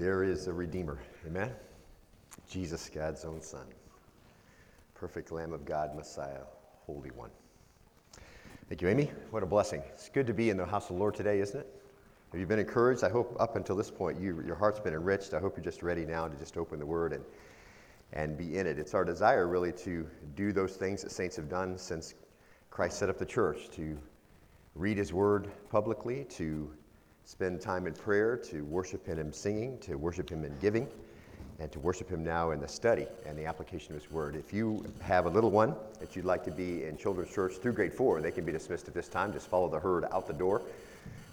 There is a Redeemer. Amen? Jesus, God's own Son. Perfect Lamb of God, Messiah, Holy One. Thank you, Amy. What a blessing. It's good to be in the house of the Lord today, isn't it? Have you been encouraged? I hope up until this point you, your heart's been enriched. I hope you're just ready now to just open the Word and, and be in it. It's our desire, really, to do those things that saints have done since Christ set up the church to read His Word publicly, to spend time in prayer, to worship Him in singing, to worship Him in giving, and to worship Him now in the study and the application of His Word. If you have a little one that you'd like to be in children's church through grade four, they can be dismissed at this time. Just follow the herd out the door.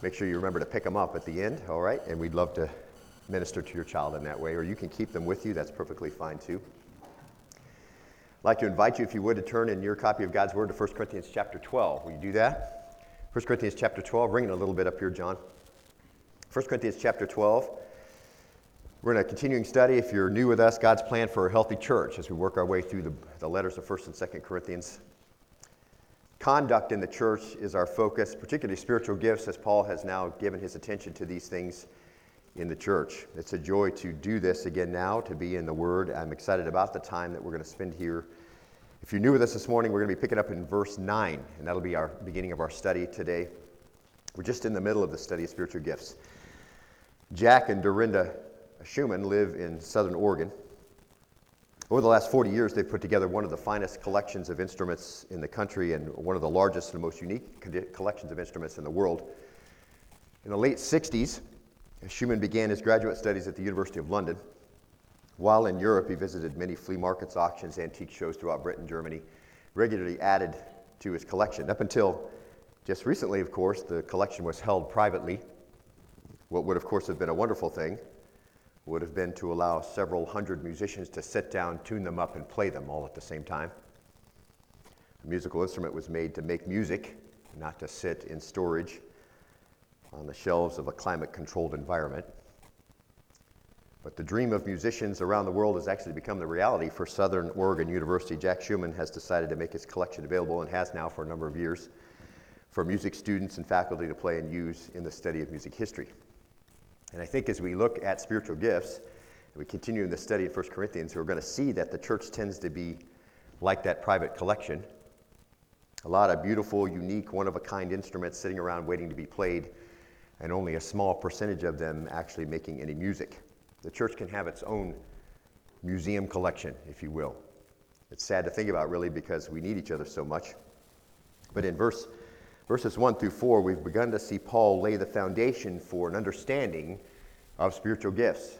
Make sure you remember to pick them up at the end, all right? And we'd love to minister to your child in that way, or you can keep them with you. That's perfectly fine too. I'd like to invite you, if you would, to turn in your copy of God's Word to 1 Corinthians chapter 12. Will you do that? 1 Corinthians chapter 12. Bring it a little bit up here, John. 1 Corinthians chapter 12. We're in a continuing study. If you're new with us, God's plan for a healthy church as we work our way through the, the letters of 1st and 2nd Corinthians. Conduct in the church is our focus, particularly spiritual gifts, as Paul has now given his attention to these things in the church. It's a joy to do this again now, to be in the Word. I'm excited about the time that we're going to spend here. If you're new with us this morning, we're going to be picking up in verse 9, and that'll be our beginning of our study today. We're just in the middle of the study of spiritual gifts. Jack and Dorinda Schumann live in southern Oregon. Over the last 40 years, they've put together one of the finest collections of instruments in the country and one of the largest and most unique collections of instruments in the world. In the late 60s, Schumann began his graduate studies at the University of London. While in Europe, he visited many flea markets, auctions, antique shows throughout Britain, Germany, regularly added to his collection. Up until just recently, of course, the collection was held privately what would, of course, have been a wonderful thing would have been to allow several hundred musicians to sit down, tune them up, and play them all at the same time. A musical instrument was made to make music, not to sit in storage on the shelves of a climate controlled environment. But the dream of musicians around the world has actually become the reality for Southern Oregon University. Jack Schumann has decided to make his collection available and has now for a number of years for music students and faculty to play and use in the study of music history. And I think as we look at spiritual gifts, we continue in the study in 1 Corinthians, we're going to see that the church tends to be like that private collection. A lot of beautiful, unique, one of a kind instruments sitting around waiting to be played, and only a small percentage of them actually making any music. The church can have its own museum collection, if you will. It's sad to think about, really, because we need each other so much. But in verse verses 1 through 4, we've begun to see Paul lay the foundation for an understanding of spiritual gifts,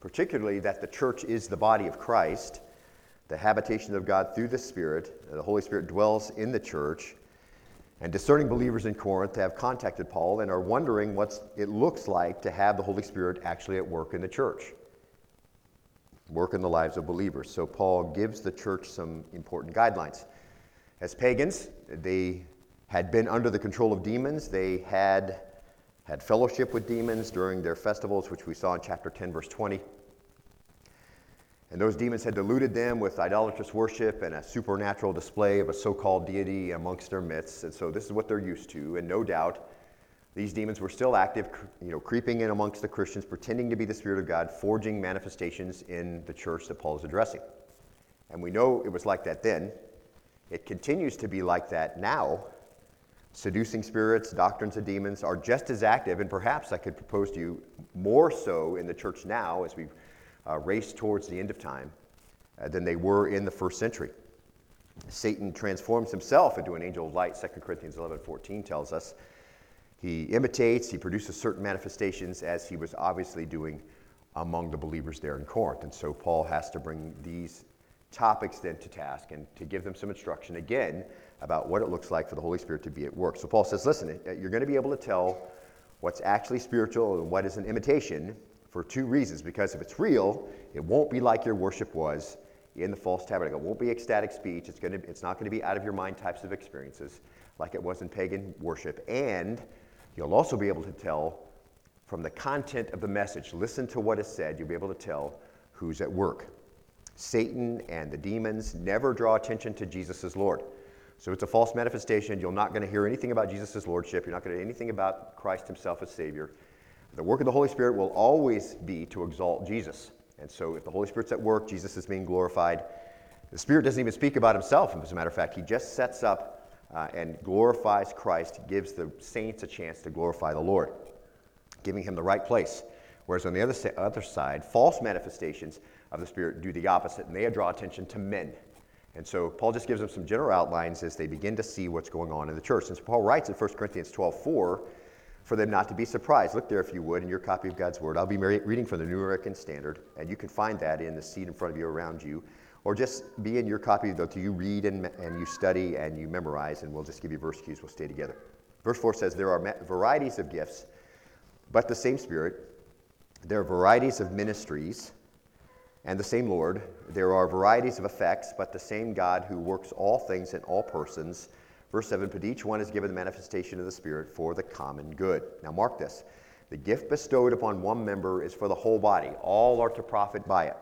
particularly that the church is the body of Christ, the habitation of God through the Spirit. The Holy Spirit dwells in the church. And discerning believers in Corinth have contacted Paul and are wondering what it looks like to have the Holy Spirit actually at work in the church, work in the lives of believers. So Paul gives the church some important guidelines. As pagans, they had been under the control of demons. They had had fellowship with demons during their festivals, which we saw in chapter 10, verse 20. And those demons had deluded them with idolatrous worship and a supernatural display of a so called deity amongst their midst. And so this is what they're used to. And no doubt, these demons were still active, you know, creeping in amongst the Christians, pretending to be the Spirit of God, forging manifestations in the church that Paul is addressing. And we know it was like that then. It continues to be like that now Seducing spirits, doctrines of demons are just as active, and perhaps I could propose to you more so in the church now as we uh, race towards the end of time uh, than they were in the first century. Satan transforms himself into an angel of light, 2 Corinthians 11 14 tells us. He imitates, he produces certain manifestations as he was obviously doing among the believers there in Corinth. And so Paul has to bring these topics then to task and to give them some instruction again about what it looks like for the Holy Spirit to be at work. So Paul says, listen, uh, you're going to be able to tell what's actually spiritual and what is an imitation for two reasons. Because if it's real, it won't be like your worship was in the false tabernacle. It won't be ecstatic speech. It's, going to, it's not going to be out of your mind types of experiences like it was in pagan worship. And you'll also be able to tell from the content of the message. Listen to what is said. You'll be able to tell who's at work. Satan and the demons never draw attention to Jesus as Lord. So it's a false manifestation. You're not going to hear anything about Jesus' lordship. You're not going to hear anything about Christ himself as Savior. The work of the Holy Spirit will always be to exalt Jesus. And so if the Holy Spirit's at work, Jesus is being glorified. The Spirit doesn't even speak about himself, as a matter of fact. He just sets up uh, and glorifies Christ, gives the saints a chance to glorify the Lord, giving him the right place. Whereas on the other, other side, false manifestations of the Spirit do the opposite, and they draw attention to men. And so Paul just gives them some general outlines as they begin to see what's going on in the church. And so Paul writes in 1 Corinthians 12 4, for them not to be surprised. Look there, if you would, in your copy of God's Word. I'll be reading from the New American Standard, and you can find that in the seat in front of you around you. Or just be in your copy, though, to you read and, and you study and you memorize, and we'll just give you verse cues. We'll stay together. Verse 4 says, There are varieties of gifts, but the same Spirit. There are varieties of ministries, and the same Lord. There are varieties of effects, but the same God who works all things in all persons Verse 7 But each one is given the manifestation of the Spirit for the common good. Now, mark this. The gift bestowed upon one member is for the whole body. All are to profit by it.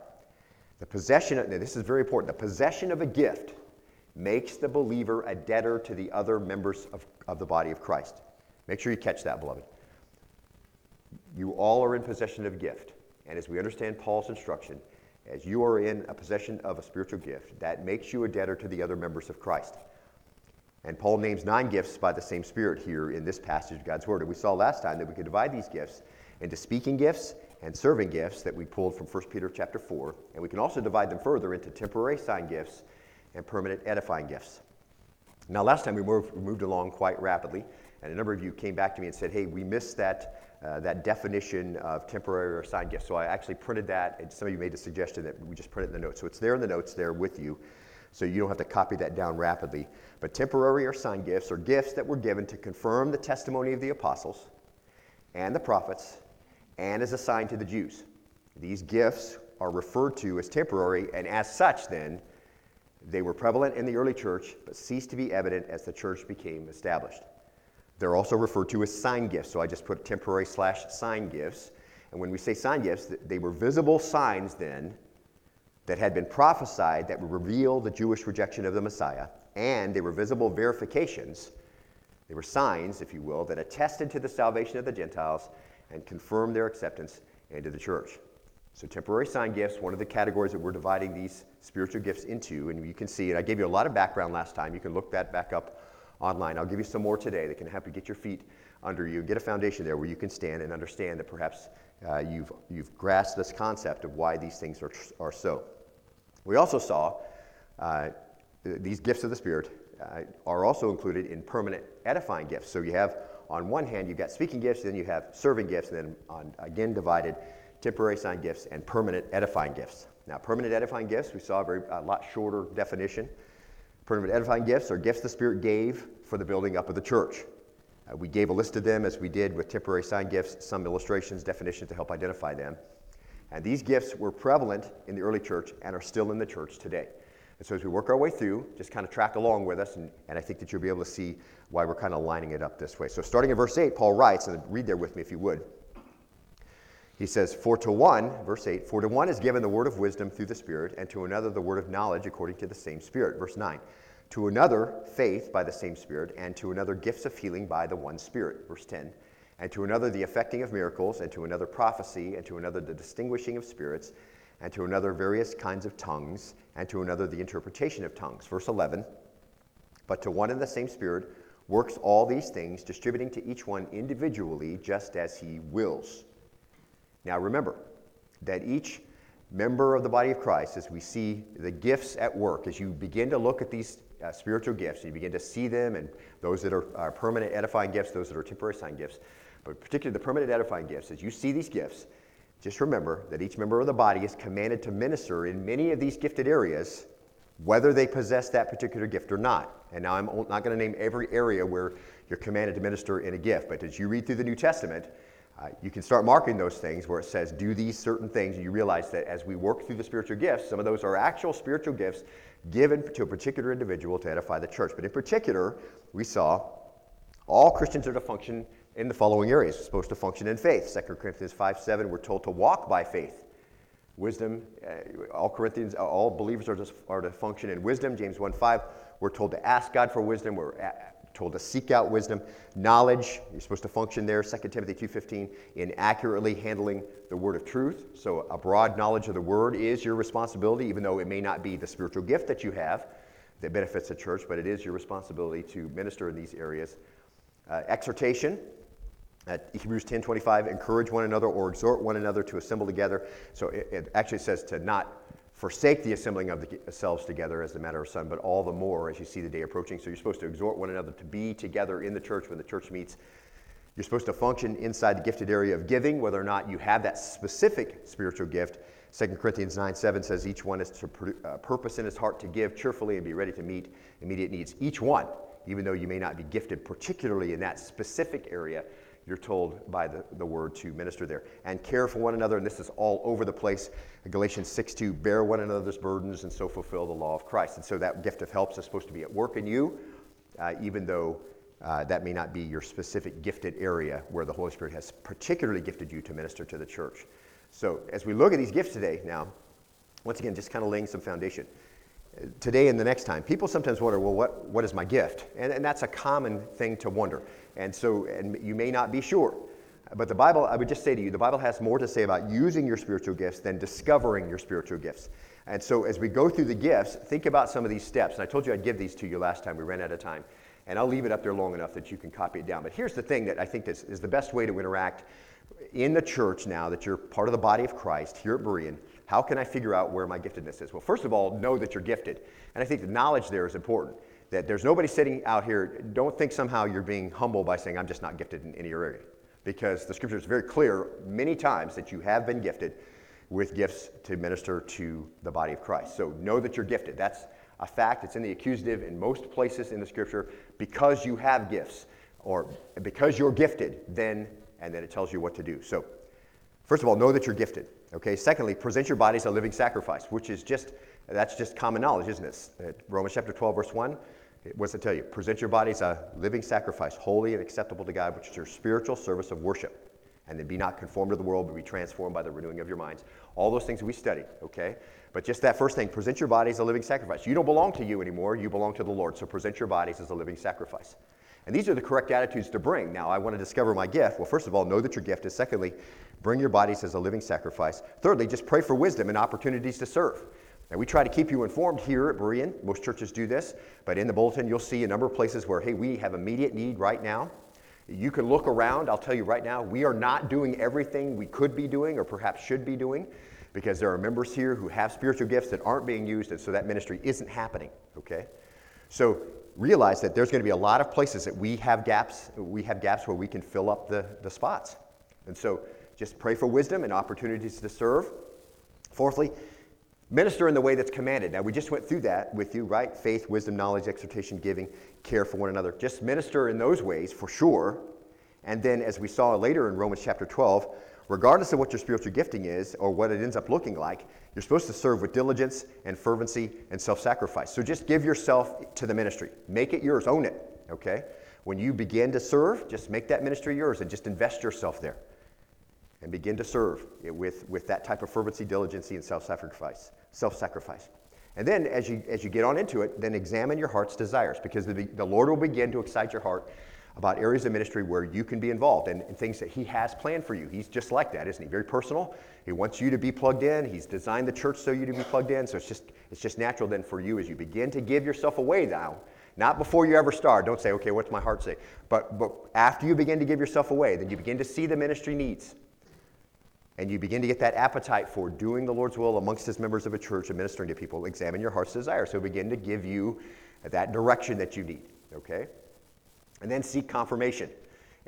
The possession, of, this is very important, the possession of a gift makes the believer a debtor to the other members of, of the body of Christ. Make sure you catch that, beloved. You all are in possession of a gift. And as we understand Paul's instruction, as you are in a possession of a spiritual gift, that makes you a debtor to the other members of Christ. And Paul names nine gifts by the same Spirit here in this passage of God's Word. And we saw last time that we could divide these gifts into speaking gifts and serving gifts that we pulled from 1 Peter chapter 4. And we can also divide them further into temporary sign gifts and permanent edifying gifts. Now, last time we moved, moved along quite rapidly, and a number of you came back to me and said, hey, we missed that, uh, that definition of temporary or sign gifts. So I actually printed that, and some of you made a suggestion that we just print it in the notes. So it's there in the notes there with you so you don't have to copy that down rapidly. But temporary or sign gifts are gifts that were given to confirm the testimony of the apostles and the prophets and as a sign to the Jews. These gifts are referred to as temporary, and as such, then, they were prevalent in the early church but ceased to be evident as the church became established. They're also referred to as sign gifts, so I just put temporary slash sign gifts. And when we say sign gifts, they were visible signs then that had been prophesied that would reveal the Jewish rejection of the Messiah, and they were visible verifications. They were signs, if you will, that attested to the salvation of the Gentiles and confirmed their acceptance into the church. So, temporary sign gifts, one of the categories that we're dividing these spiritual gifts into, and you can see it. I gave you a lot of background last time. You can look that back up online. I'll give you some more today that can help you get your feet under you, get a foundation there where you can stand and understand that perhaps uh, you've, you've grasped this concept of why these things are, are so. We also saw uh, these gifts of the Spirit uh, are also included in permanent edifying gifts. So you have, on one hand, you've got speaking gifts, then you have serving gifts, and then on, again divided temporary sign gifts and permanent edifying gifts. Now, permanent edifying gifts, we saw a, very, a lot shorter definition. Permanent edifying gifts are gifts the Spirit gave for the building up of the church. Uh, we gave a list of them as we did with temporary sign gifts, some illustrations, definitions to help identify them. And these gifts were prevalent in the early church and are still in the church today. And so as we work our way through, just kind of track along with us, and, and I think that you'll be able to see why we're kind of lining it up this way. So starting in verse 8, Paul writes, and read there with me if you would. He says, For to one, verse 8, for to one is given the word of wisdom through the Spirit, and to another the word of knowledge according to the same Spirit. Verse 9, to another faith by the same Spirit, and to another gifts of healing by the one Spirit. Verse 10, and to another the effecting of miracles, and to another prophecy, and to another the distinguishing of spirits, and to another various kinds of tongues, and to another the interpretation of tongues. Verse 11 But to one and the same Spirit works all these things, distributing to each one individually just as he wills. Now remember that each member of the body of Christ, as we see the gifts at work, as you begin to look at these uh, spiritual gifts, you begin to see them, and those that are, are permanent edifying gifts, those that are temporary sign gifts, but particularly the permanent edifying gifts, as you see these gifts, just remember that each member of the body is commanded to minister in many of these gifted areas, whether they possess that particular gift or not. And now I'm not going to name every area where you're commanded to minister in a gift, but as you read through the New Testament, uh, you can start marking those things where it says, do these certain things, and you realize that as we work through the spiritual gifts, some of those are actual spiritual gifts given to a particular individual to edify the church. But in particular, we saw all Christians are to function in the following areas. We're supposed to function in faith. 2 Corinthians 5 7, we're told to walk by faith. Wisdom, uh, all Corinthians, uh, all believers are to, are to function in wisdom. James 1 5, we're told to ask God for wisdom. We're told to seek out wisdom, knowledge. You're supposed to function there, 2 Timothy 2.15, in accurately handling the word of truth. So a broad knowledge of the word is your responsibility, even though it may not be the spiritual gift that you have that benefits the church, but it is your responsibility to minister in these areas. Uh, exhortation, at Hebrews 10:25, encourage one another or exhort one another to assemble together. So it, it, actually says to not forsake the assembling of themselves together as a matter of son, but all the more as you see the day approaching. So you're supposed to exhort one another to be together in the church when the church meets. You're supposed to function inside the gifted area of giving, whether or not you have that specific spiritual gift. 2 Corinthians 9 7 says each one is to uh, purpose in his heart to give cheerfully and be ready to meet immediate needs. Each one, even though you may not be gifted particularly in that specific area, you're told by the, the word to minister there. And care for one another, and this is all over the place. Galatians 6 2, bear one another's burdens and so fulfill the law of Christ. And so that gift of helps is supposed to be at work in you, uh, even though uh, that may not be your specific gifted area where the Holy Spirit has particularly gifted you to minister to the church. So as we look at these gifts today, now, once again, just kind of laying some foundation today and the next time. People sometimes wonder, well, what, what is my gift? And, and that's a common thing to wonder. And so, and you may not be sure. But the Bible, I would just say to you, the Bible has more to say about using your spiritual gifts than discovering your spiritual gifts. And so, as we go through the gifts, think about some of these steps. And I told you I'd give these to you last time. We ran out of time. And I'll leave it up there long enough that you can copy it down. But here's the thing that I think is, is the best way to interact in the church now that you're part of the body of Christ here at Berean how can I figure out where my giftedness is? Well, first of all, know that you're gifted. And I think the knowledge there is important. That there's nobody sitting out here, don't think somehow you're being humble by saying, I'm just not gifted in any area. Because the scripture is very clear many times that you have been gifted with gifts to minister to the body of Christ. So know that you're gifted. That's a fact. It's in the accusative in most places in the scripture. Because you have gifts, or because you're gifted, then, and then it tells you what to do. So, first of all, know that you're gifted. Okay, secondly, present your body as a living sacrifice, which is just, that's just common knowledge, isn't it? Romans chapter 12, verse 1, what's it tell you? Present your body as a living sacrifice, holy and acceptable to God, which is your spiritual service of worship. And then be not conformed to the world, but be transformed by the renewing of your minds. All those things we studied, okay? But just that first thing, present your body as a living sacrifice. You don't belong to you anymore, you belong to the Lord. So present your bodies as a living sacrifice. And these are the correct attitudes to bring. Now, I want to discover my gift. Well, first of all, know that your gift is. Secondly, bring your bodies as a living sacrifice. Thirdly, just pray for wisdom and opportunities to serve. Now, we try to keep you informed here at Berean. Most churches do this, but in the bulletin, you'll see a number of places where, hey, we have immediate need right now. You can look around. I'll tell you right now, we are not doing everything we could be doing or perhaps should be doing because there are members here who have spiritual gifts that aren't being used, and so that ministry isn't happening, okay? So realize that there's going to be a lot of places that we have gaps, we have gaps where we can fill up the, the spots. And so just pray for wisdom and opportunities to serve. Fourthly, minister in the way that's commanded. Now, we just went through that with you, right? Faith, wisdom, knowledge, exhortation, giving, care for one another. Just minister in those ways for sure. And then, as we saw later in Romans chapter 12, regardless of what your spiritual gifting is or what it ends up looking like, you're supposed to serve with diligence and fervency and self sacrifice. So just give yourself to the ministry, make it yours, own it, okay? When you begin to serve, just make that ministry yours and just invest yourself there and begin to serve with, with that type of fervency, diligence, and self sacrifice. Self sacrifice. And then, as you, as you get on into it, then examine your heart's desires because the, the Lord will begin to excite your heart about areas of ministry where you can be involved and, and, things that He has planned for you. He's just like that, isn't He? Very personal. He wants you to be plugged in. He's designed the church so you to be plugged in. So it's just it's just natural then for you as you begin to give yourself away now. Not before you ever start. Don't say, okay, what's my heart say? But but after you begin to give yourself away, then you begin to see the ministry needs. And you begin to get that appetite for doing the Lord's will amongst his members of a church and ministering to people. Examine your heart's desire. So begin to give you that direction that you need. Okay? And then seek confirmation.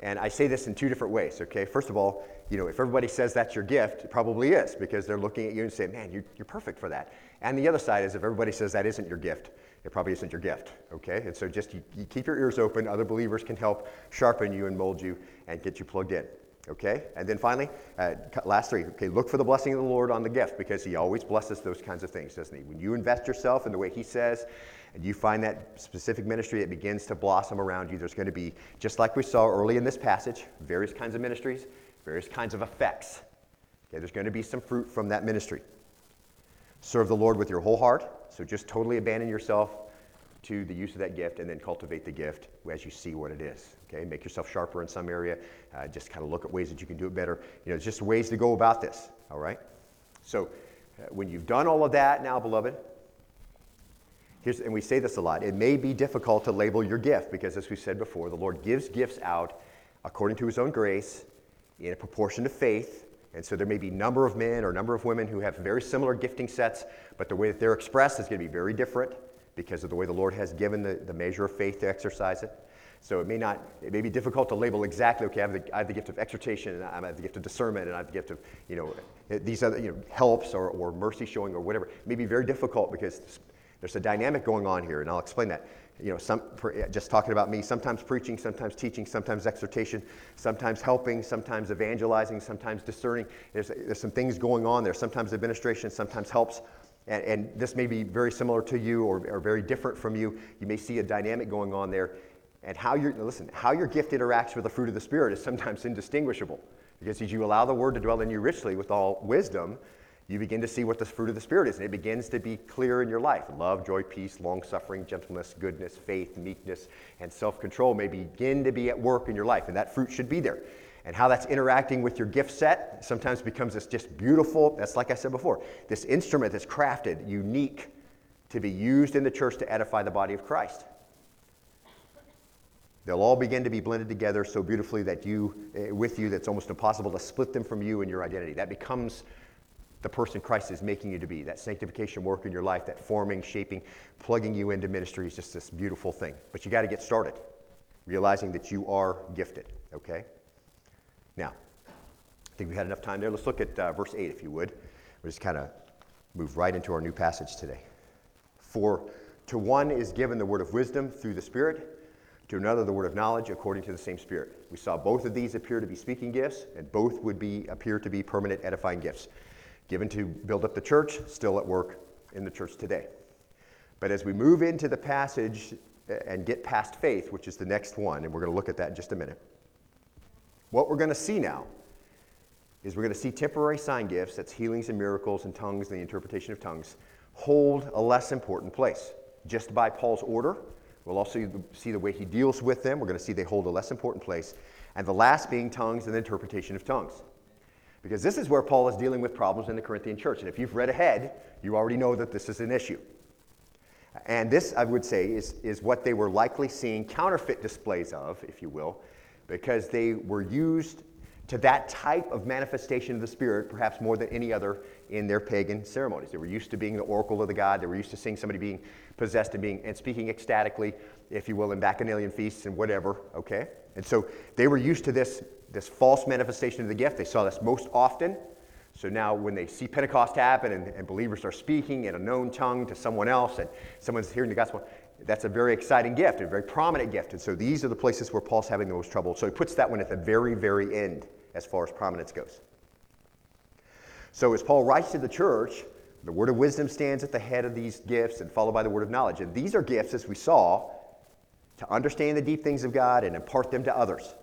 And I say this in two different ways, okay? First of all, you know, if everybody says that's your gift, it probably is because they're looking at you and saying, man, you're, you're perfect for that. And the other side is if everybody says that isn't your gift, it probably isn't your gift, okay? And so just you, you keep your ears open. Other believers can help sharpen you and mold you and get you plugged in, okay? And then finally, uh, last three, okay, look for the blessing of the Lord on the gift because he always blesses those kinds of things, doesn't he? When you invest yourself in the way he says, and you find that specific ministry that begins to blossom around you, there's going to be, just like we saw early in this passage, various kinds of ministries, various kinds of effects. Okay, there's going to be some fruit from that ministry. Serve the Lord with your whole heart, so just totally abandon yourself to the use of that gift and then cultivate the gift as you see what it is. Okay, make yourself sharper in some area. Uh, just kind of look at ways that you can do it better. You know, just ways to go about this. All right. So uh, when you've done all of that now, beloved, here's and we say this a lot. It may be difficult to label your gift because, as we said before, the Lord gives gifts out according to His own grace in a proportion to faith. And so there may be number of men or number of women who have very similar gifting sets, but the way that they're expressed is going to be very different because of the way the Lord has given the, the measure of faith to exercise it. So it may not, it may be difficult to label exactly, okay, I have the, I have the gift of exhortation, and I have the gift of discernment, and I have the gift of, you know, these other, you know, helps or, or mercy showing or whatever. It may be very difficult because there's a dynamic going on here, and I'll explain that. You know, some, just talking about me, sometimes preaching, sometimes teaching, sometimes exhortation, sometimes helping, sometimes evangelizing, sometimes discerning. There's, there's some things going on there. Sometimes administration, sometimes helps. And, and, this may be very similar to you or, or, very different from you. You may see a dynamic going on there. And how your listen, how your gift interacts with the fruit of the Spirit is sometimes indistinguishable. Because as you allow the word to dwell in you richly with all wisdom, you begin to see what the fruit of the Spirit is, and it begins to be clear in your life. Love, joy, peace, long suffering, gentleness, goodness, faith, meekness, and self control may begin to be at work in your life, and that fruit should be there and how that's interacting with your gift set sometimes becomes this just beautiful, that's like I said before, this instrument that's crafted, unique, to be used in the church to edify the body of Christ. They'll all begin to be blended together so beautifully that you, eh, with you, that's almost impossible to split them from you and your identity. That becomes the person Christ is making you to be. That sanctification work in your life, that forming, shaping, plugging you into ministry is just this beautiful thing. But you got to get started, realizing that you are gifted, okay? Now, I think we had enough time there. Let's look at uh, verse 8, if you would. We'll just kind of move right into our new passage today. For to one is given the word of wisdom through the Spirit, to another the word of knowledge according to the same Spirit. We saw both of these appear to be speaking gifts, and both would be appear to be permanent edifying gifts, given to build up the church, still at work in the church today. But as we move into the passage uh, and get past faith, which is the next one, and we're going to look at that in just a minute what we're going to see now is we're going to see temporary sign gifts, that's healings and miracles and tongues and the interpretation of tongues, hold a less important place. Just by Paul's order, we'll also see the way he deals with them. We're going to see they hold a less important place. And the last being tongues and the interpretation of tongues. Because this is where Paul is dealing with problems in the Corinthian church. And if you've read ahead, you already know that this is an issue. And this, I would say, is, is what they were likely seeing counterfeit displays of, if you will, because they were used to that type of manifestation of the Spirit, perhaps more than any other in their pagan ceremonies. They were used to being the oracle of the god. They were used to seeing somebody being possessed and being and speaking ecstatically, if you will, in bacchanalian feasts and whatever. Okay, and so they were used to this this false manifestation of the gift. They saw this most often. So now, when they see Pentecost happen and, and believers are speaking in a known tongue to someone else, and someone's hearing the gospel, that's a very exciting gift, a very prominent gift. And so these are the places where Paul's having the most trouble. So he puts that one at the very, very end as far as prominence goes. So as Paul writes to the church, the word of wisdom stands at the head of these gifts and followed by the word of knowledge. And these are gifts, as we saw, to understand the deep things of God and impart them to others.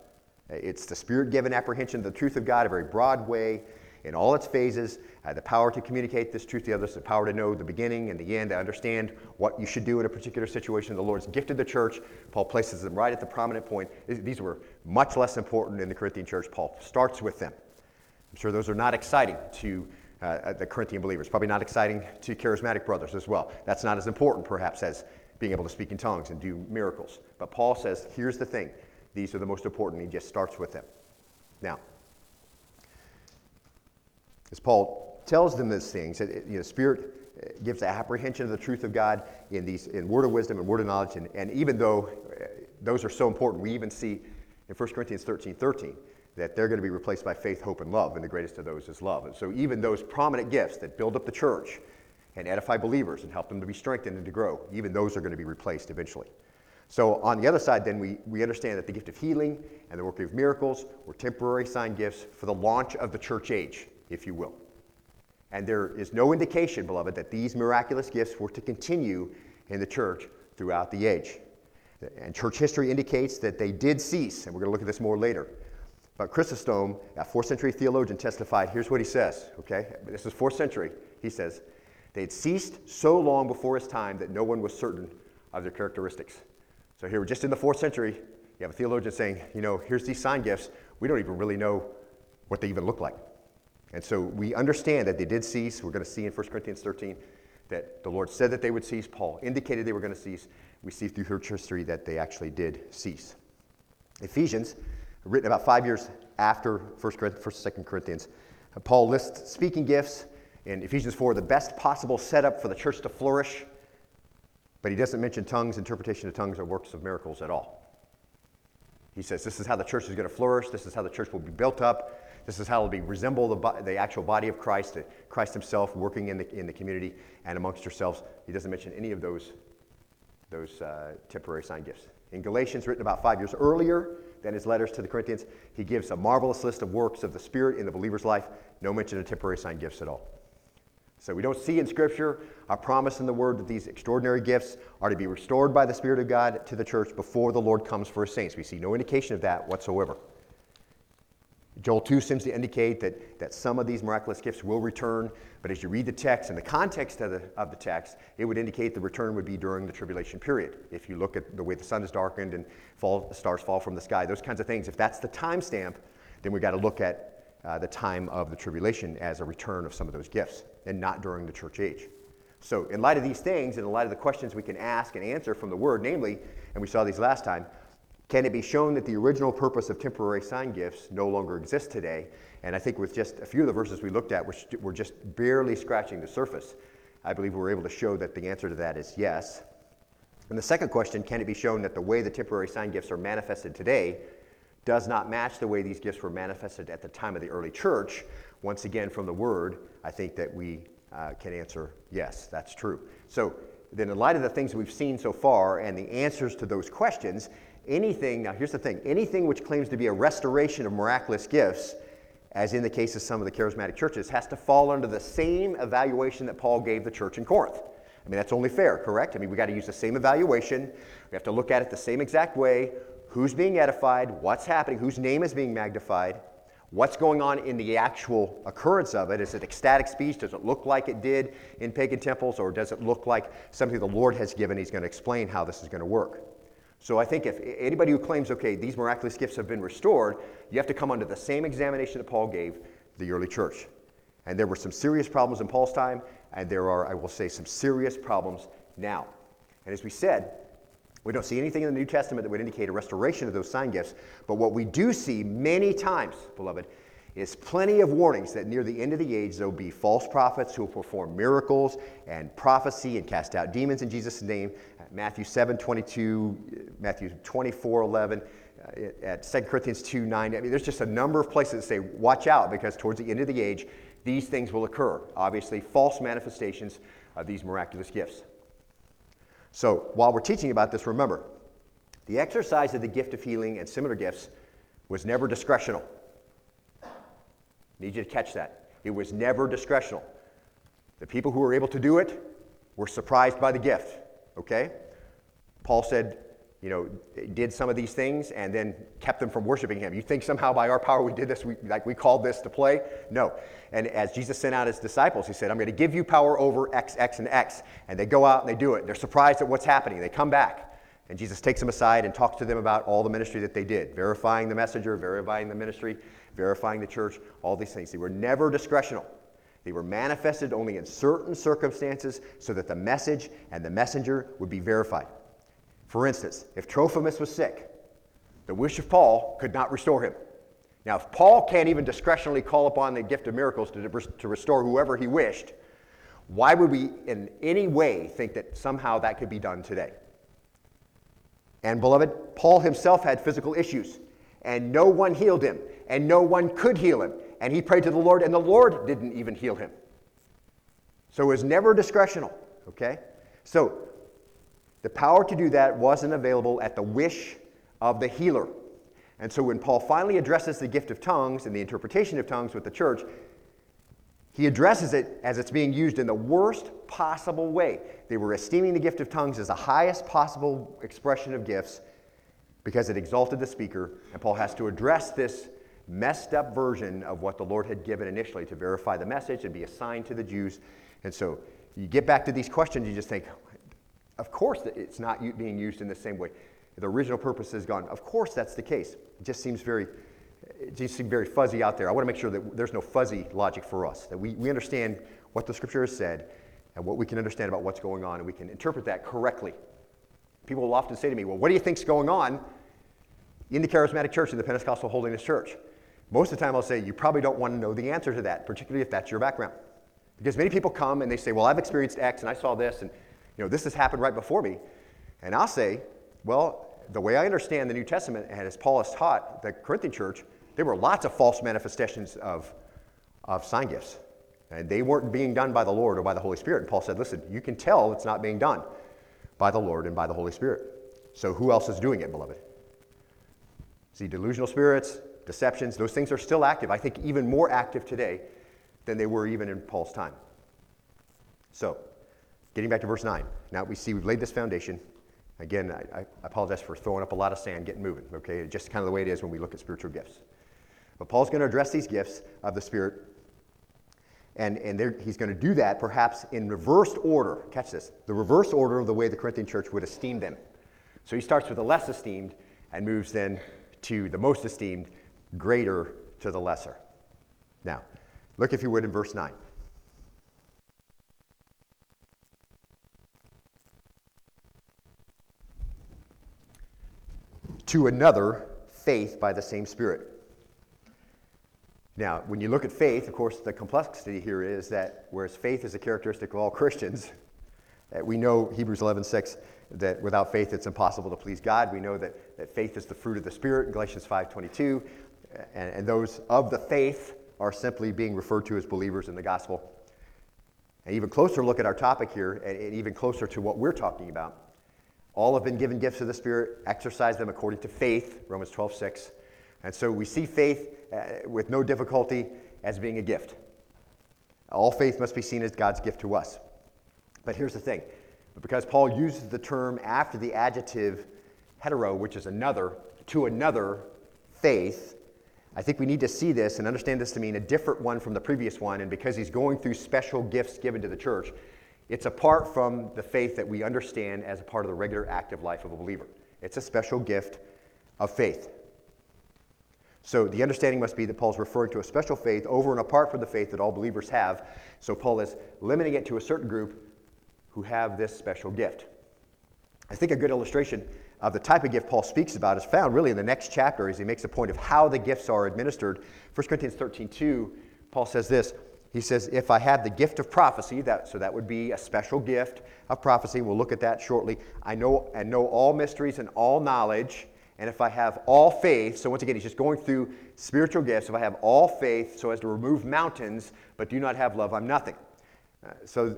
It's the spirit given apprehension of the truth of God, a very broad way in all its phases, uh, the power to communicate this truth to others, the power to know the beginning and the end, to understand what you should do in a particular situation. The Lord's gifted the church. Paul places them right at the prominent point. These were much less important in the Corinthian church. Paul starts with them. I'm sure those are not exciting to uh, the Corinthian believers, probably not exciting to charismatic brothers as well. That's not as important, perhaps, as being able to speak in tongues and do miracles. But Paul says, here's the thing these are the most important. He just starts with them. Now, as Paul tells them these things, you know, Spirit uh, gives the apprehension of the truth of God in these in word of wisdom and word of knowledge. And, and even though uh, those are so important, we even see in 1 Corinthians 13 13 that they're going to be replaced by faith, hope, and love, and the greatest of those is love. And so even those prominent gifts that build up the church and edify believers and help them to be strengthened and to grow, even those are going to be replaced eventually. So on the other side, then we, we understand that the gift of healing and the working of miracles were temporary sign gifts for the launch of the church age if you will. And there is no indication, beloved, that these miraculous gifts were to continue in the church throughout the age. And church history indicates that they did cease, and we're going to look at this more later. But Chrysostom, a fourth century theologian, testified here's what he says, okay? This is fourth century. He says, they had ceased so long before his time that no one was certain of their characteristics. So here, we're just in the fourth century, you have a theologian saying, you know, here's these sign gifts. We don't even really know what they even look like. And so we understand that they did cease. We're going to see in 1 Corinthians 13 that the Lord said that they would cease. Paul indicated they were going to cease. We see through church history that they actually did cease. Ephesians, written about five years after 1 Corinthians, 2 Corinthians, uh, Paul lists speaking gifts in Ephesians 4, the best possible setup for the church to flourish, but he doesn't mention tongues, interpretation of tongues, or works of miracles at all. He says this is how the church is going to flourish, this is how the church will be built up, this is how it'll be resemble the, the actual body of Christ, Christ himself working in the, in the community and amongst yourselves. He doesn't mention any of those, those uh, temporary sign gifts. In Galatians, written about five years earlier than his letters to the Corinthians, he gives a marvelous list of works of the Spirit in the believer's life, no mention of temporary sign gifts at all. So we don't see in Scripture a promise in the Word that these extraordinary gifts are to be restored by the Spirit of God to the church before the Lord comes for his saints. We see no indication of that whatsoever. Joel 2 seems to indicate that, that some of these miraculous gifts will return, but as you read the text and the context of the, of the text, it would indicate the return would be during the tribulation period. If you look at the way the sun is darkened and fall, stars fall from the sky, those kinds of things, if that's the timestamp, then we've got to look at uh, the time of the tribulation as a return of some of those gifts and not during the church age. So, in light of these things and in light of the questions we can ask and answer from the Word, namely, and we saw these last time, can it be shown that the original purpose of temporary sign gifts no longer exists today? And I think with just a few of the verses we looked at, we're just barely scratching the surface. I believe we're able to show that the answer to that is yes. And the second question can it be shown that the way the temporary sign gifts are manifested today does not match the way these gifts were manifested at the time of the early church? Once again, from the Word, I think that we uh, can answer yes, that's true. So, then, in light of the things we've seen so far and the answers to those questions, anything, now here's the thing anything which claims to be a restoration of miraculous gifts, as in the case of some of the charismatic churches, has to fall under the same evaluation that Paul gave the church in Corinth. I mean, that's only fair, correct? I mean, we got to use the same evaluation. We have to look at it the same exact way. Who's being edified? What's happening? Whose name is being magnified? What's going on in the actual occurrence of it? Is it ecstatic speech? Does it look like it did in pagan temples? Or does it look like something the Lord has given? He's going to explain how this is going to work. So I think if anybody who claims, okay, these miraculous gifts have been restored, you have to come under the same examination that Paul gave the early church. And there were some serious problems in Paul's time, and there are, I will say, some serious problems now. And as we said, we don't see anything in the New Testament that would indicate a restoration of those sign gifts, but what we do see many times, beloved, is plenty of warnings that near the end of the age there will be false prophets who will perform miracles and prophecy and cast out demons in Jesus' name. Matthew 7 22, Matthew 24 11, uh, at 2 Corinthians 2 9. I mean, there's just a number of places that say, watch out, because towards the end of the age, these things will occur. Obviously, false manifestations of these miraculous gifts. So, while we're teaching about this, remember, the exercise of the gift of healing and similar gifts was never discretional. Need you to catch that. It was never discretional. The people who were able to do it were surprised by the gift, okay? Paul said, you know, did some of these things and then kept them from worshiping him. You think somehow by our power we did this, we, like we called this to play? No. And as Jesus sent out his disciples, he said, I'm going to give you power over X, X, and X. And they go out and they do it. They're surprised at what's happening. They come back. And Jesus takes them aside and talks to them about all the ministry that they did, verifying the messenger, verifying the ministry, verifying the church, all these things. They were never discretional. They were manifested only in certain circumstances so that the message and the messenger would be verified. For instance, if Trophimus was sick, the wish of Paul could not restore him. Now, if Paul can't even discretionally call upon the gift of miracles to, to restore whoever he wished, why would we in any way think that somehow that could be done today? And, beloved, Paul himself had physical issues, and no one healed him and no one could heal him. And he prayed to the Lord, and the Lord didn't even heal him. So it was never discretional, okay? So the power to do that wasn't available at the wish of the healer. And so when Paul finally addresses the gift of tongues and the interpretation of tongues with the church, he addresses it as it's being used in the worst possible way. They were esteeming the gift of tongues as the highest possible expression of gifts because it exalted the speaker, and Paul has to address this messed up version of what the Lord had given initially to verify the message and be a sign to the Jews. And so you get back to these questions, you just think, of course it's not being used in the same way. The original purpose is gone. Of course that's the case. It just seems very, it just seems very fuzzy out there. I want to make sure that there's no fuzzy logic for us, that we, we understand what the scripture has said and what we can understand about what's going on, and we can interpret that correctly. People will often say to me, Well, what do you think's going on in the charismatic church, in the Pentecostal holiness church? Most of the time, I'll say, You probably don't want to know the answer to that, particularly if that's your background. Because many people come and they say, Well, I've experienced X and I saw this, and you know, this has happened right before me. And I'll say, Well, the way I understand the New Testament, and as Paul has taught the Corinthian church, there were lots of false manifestations of, of sign gifts. And they weren't being done by the Lord or by the Holy Spirit. And Paul said, Listen, you can tell it's not being done by the Lord and by the Holy Spirit. So who else is doing it, beloved? See, delusional spirits, deceptions, those things are still active. I think even more active today than they were even in Paul's time. So, getting back to verse 9. Now we see we've laid this foundation. Again, I, I, apologize for throwing up a lot of sand, getting moving, okay? Just kind of the way it is when we look at spiritual gifts. But Paul's going to address these gifts of the Spirit, and, and he's going to do that perhaps in reversed order. Catch this the reverse order of the way the Corinthian church would esteem them. So he starts with the less esteemed and moves then to the most esteemed, greater to the lesser. Now, look if you would in verse 9. to another faith by the same Spirit. Now, when you look at faith, of course, the complexity here is that whereas faith is a characteristic of all Christians, we know Hebrews 11:6 that without faith it's impossible to please God. We know that, that faith is the fruit of the Spirit in Galatians 5:22, and, and those of the faith are simply being referred to as believers in the gospel. An even closer look at our topic here, and, and even closer to what we're talking about, all have been given gifts of the Spirit, exercise them according to faith, Romans 12.6. And so we see faith uh, with no difficulty as being a gift. All faith must be seen as God's gift to us. But here's the thing because Paul uses the term after the adjective hetero, which is another, to another faith, I think we need to see this and understand this to mean a different one from the previous one. And because he's going through special gifts given to the church, it's apart from the faith that we understand as a part of the regular active life of a believer. It's a special gift of faith. So the understanding must be that Paul's referring to a special faith over and apart from the faith that all believers have. So Paul is limiting it to a certain group who have this special gift. I think a good illustration of the type of gift Paul speaks about is found really in the next chapter as he makes a point of how the gifts are administered. 1 Corinthians 13 2, Paul says this he says, if I have the gift of prophecy, that, so that would be a special gift of prophecy, we'll look at that shortly. I know and know all mysteries and all knowledge, and if I have all faith, so once again, he's just going through spiritual gifts. If I have all faith so as to remove mountains, but do not have love, I'm nothing. Uh, so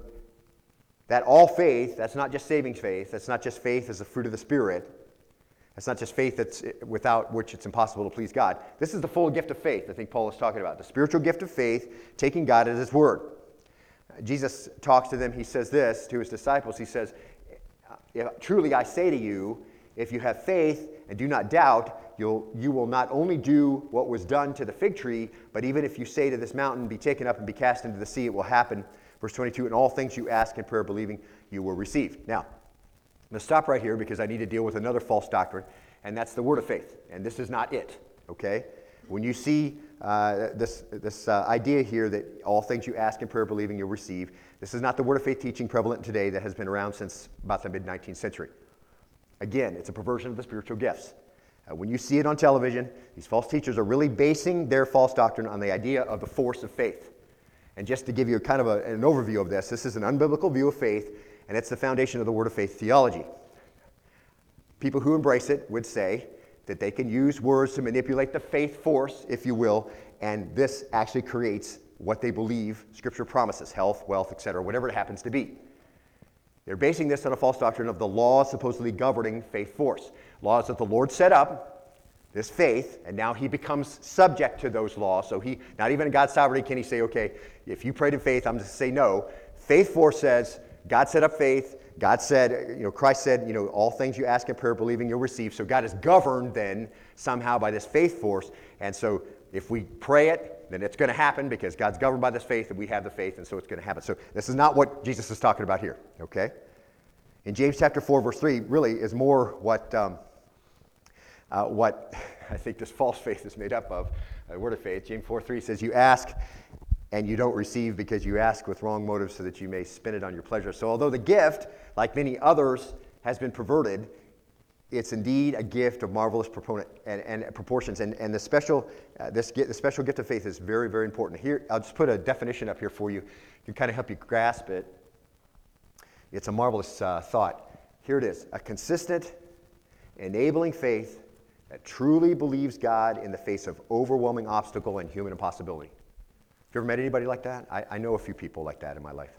that all faith, that's not just saving faith, that's not just faith as the fruit of the Spirit, that's not just faith that's eh, without which it's impossible to please God. This is the full gift of faith I think Paul is talking about. The spiritual gift of faith, taking God at his word. Jesus talks to them, he says this to his disciples. He says, Truly I say to you, if you have faith and do not doubt, you'll, you will not only do what was done to the fig tree, but even if you say to this mountain, Be taken up and be cast into the sea, it will happen. Verse 22 In all things you ask in prayer, believing, you will receive. Now, I'm going to stop right here because I need to deal with another false doctrine, and that's the word of faith. And this is not it, okay? When you see uh, this, this uh, idea here that all things you ask in prayer, believing, you'll receive, this is not the word of faith teaching prevalent today that has been around since about the mid 19th century. Again, it's a perversion of the spiritual gifts. Uh, when you see it on television, these false teachers are really basing their false doctrine on the idea of the force of faith. And just to give you kind of a, an overview of this, this is an unbiblical view of faith and it's the foundation of the Word of Faith theology. People who embrace it would say that they can use words to manipulate the faith force, if you will, and this actually creates what they believe Scripture promises health, wealth, etc., whatever it happens to be. They're basing this on a false doctrine of the laws supposedly governing faith force. Laws that the Lord set up, this faith, and now he becomes subject to those laws. So he, not even in God's sovereignty can he say, okay, if you prayed in faith, I'm just say no. Faith force says, God set up faith. God said, you know, Christ said, you know, all things you ask in prayer, believing you'll receive. So God is governed then somehow by this faith force. And so if we pray it, then it's going to happen because God's governed by this faith and we have the faith, and so it's going to happen. So this is not what Jesus is talking about here, okay? In James chapter 4, verse 3, really is more what, um, uh, what I think this false faith is made up of. A word of faith, James 4 3 says, You ask and you don't receive because you ask with wrong motives so that you may spend it on your pleasure. So, although the gift, like many others, has been perverted, it's indeed a gift of marvelous proponent and, and proportions. And, and the, special, uh, this, the special gift of faith is very, very important. Here, I'll just put a definition up here for you to kind of help you grasp it. It's a marvelous uh, thought. Here it is a consistent, enabling faith that truly believes God in the face of overwhelming obstacle and human impossibility. Have you ever met anybody like that? I, I know a few people like that in my life.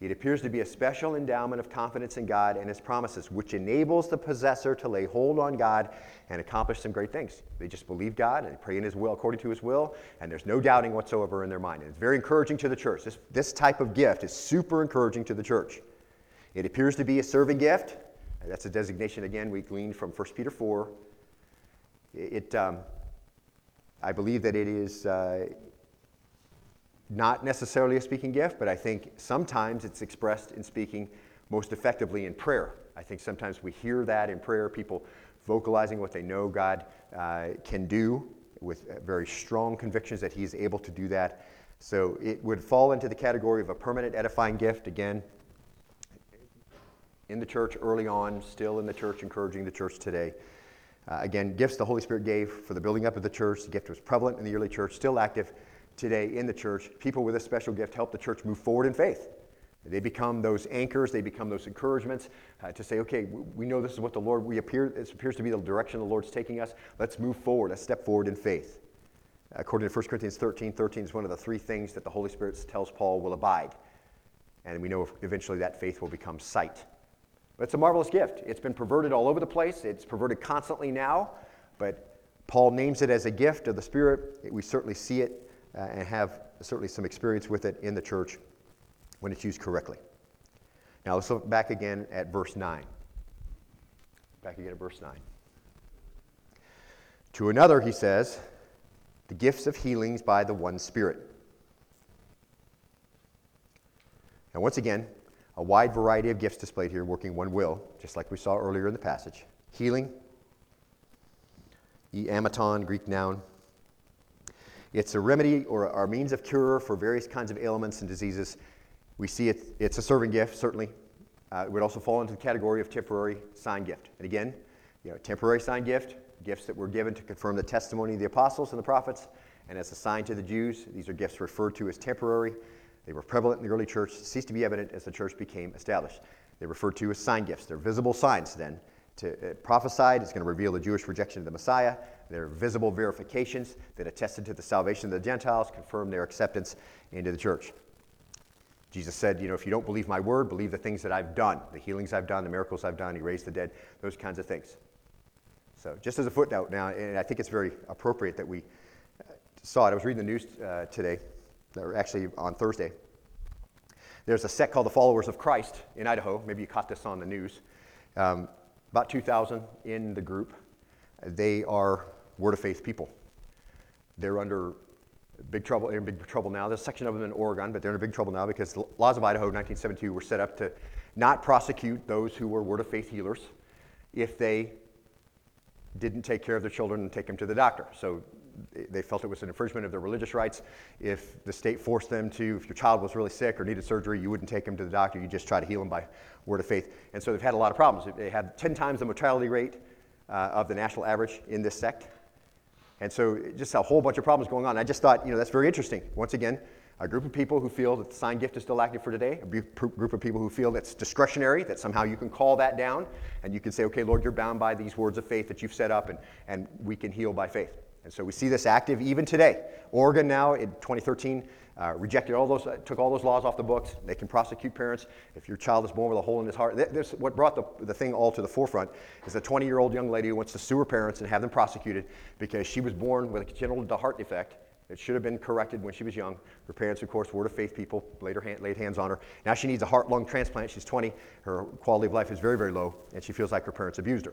It appears to be a special endowment of confidence in God and His promises, which enables the possessor to lay hold on God and accomplish some great things. They just believe God and pray in His will according to His will, and there's no doubting whatsoever in their mind. And it's very encouraging to the church. This, this type of gift is super encouraging to the church. It appears to be a serving gift. That's a designation, again, we gleaned from 1 Peter 4. It, um, I believe that it is. Uh, not necessarily a speaking gift, but I think sometimes it's expressed in speaking most effectively in prayer. I think sometimes we hear that in prayer, people vocalizing what they know God uh, can do with very strong convictions that He's able to do that. So it would fall into the category of a permanent edifying gift, again, in the church early on, still in the church, encouraging the church today. Uh, again, gifts the Holy Spirit gave for the building up of the church. The gift was prevalent in the early church, still active today in the church, people with a special gift help the church move forward in faith. They become those anchors, they become those encouragements uh, to say, okay, we know this is what the Lord, we appear, this appears to be the direction the Lord's taking us. Let's move forward, let's step forward in faith. According to 1 Corinthians 13, 13 is one of the three things that the Holy Spirit tells Paul will abide. And we know eventually that faith will become sight. It's a marvelous gift. It's been perverted all over the place. It's perverted constantly now, but Paul names it as a gift of the Spirit. We certainly see it uh, and have certainly some experience with it in the church when it's used correctly. Now let's look back again at verse 9. Back again at verse 9. To another, he says, the gifts of healings by the one Spirit. Now, once again, a wide variety of gifts displayed here, working one will, just like we saw earlier in the passage. Healing, e amaton, Greek noun, it's a remedy or a means of cure for various kinds of ailments and diseases. We see it, it's a serving gift, certainly. Uh, it would also fall into the category of temporary sign gift. And again, you know, temporary sign gift, gifts that were given to confirm the testimony of the apostles and the prophets, and as a sign to the Jews. These are gifts referred to as temporary. They were prevalent in the early church, ceased to be evident as the church became established. They're referred to as sign gifts. They're visible signs then. To, uh, prophesied is going to reveal the Jewish rejection of the Messiah. They're visible verifications that attested to the salvation of the Gentiles, confirmed their acceptance into the church. Jesus said, you know, if you don't believe my word, believe the things that I've done, the healings I've done, the miracles I've done, he raised the dead, those kinds of things. So, just as a footnote now, and I think it's very appropriate that we uh, saw it. I was reading the news uh, today, or actually on Thursday. There's a sect called the Followers of Christ in Idaho. Maybe you caught this on the news. Um, about 2,000 in the group. They are Word of Faith people. They're under big trouble, They're in big trouble now. There's a section of them in Oregon, but they're in big trouble now because the laws of Idaho 1972 were set up to not prosecute those who were Word of Faith healers if they didn't take care of their children and take them to the doctor. So they felt it was an infringement of their religious rights. If the state forced them to, if your child was really sick or needed surgery, you wouldn't take him to the doctor. You just try to heal him by word of faith. And so they've had a lot of problems. They had 10 times the mortality rate uh, of the national average in this sect. And so just a whole bunch of problems going on. I just thought, you know, that's very interesting. Once again, a group of people who feel that the sign gift is still active for today, a group of people who feel that's discretionary, that somehow you can call that down, and you can say, okay, Lord, you're bound by these words of faith that you've set up, and, and we can heal by faith. And so we see this active even today. Oregon now, in 2013, uh, rejected all those, uh, took all those laws off the books. They can prosecute parents if your child is born with a hole in his heart. This, what brought the, the thing all to the forefront is a 20 year old young lady who wants to sue her parents and have them prosecuted because she was born with a congenital heart defect. It should have been corrected when she was young. Her parents, of course, were of faith people, laid, her hand, laid hands on her. Now she needs a heart lung transplant. She's 20. Her quality of life is very, very low, and she feels like her parents abused her.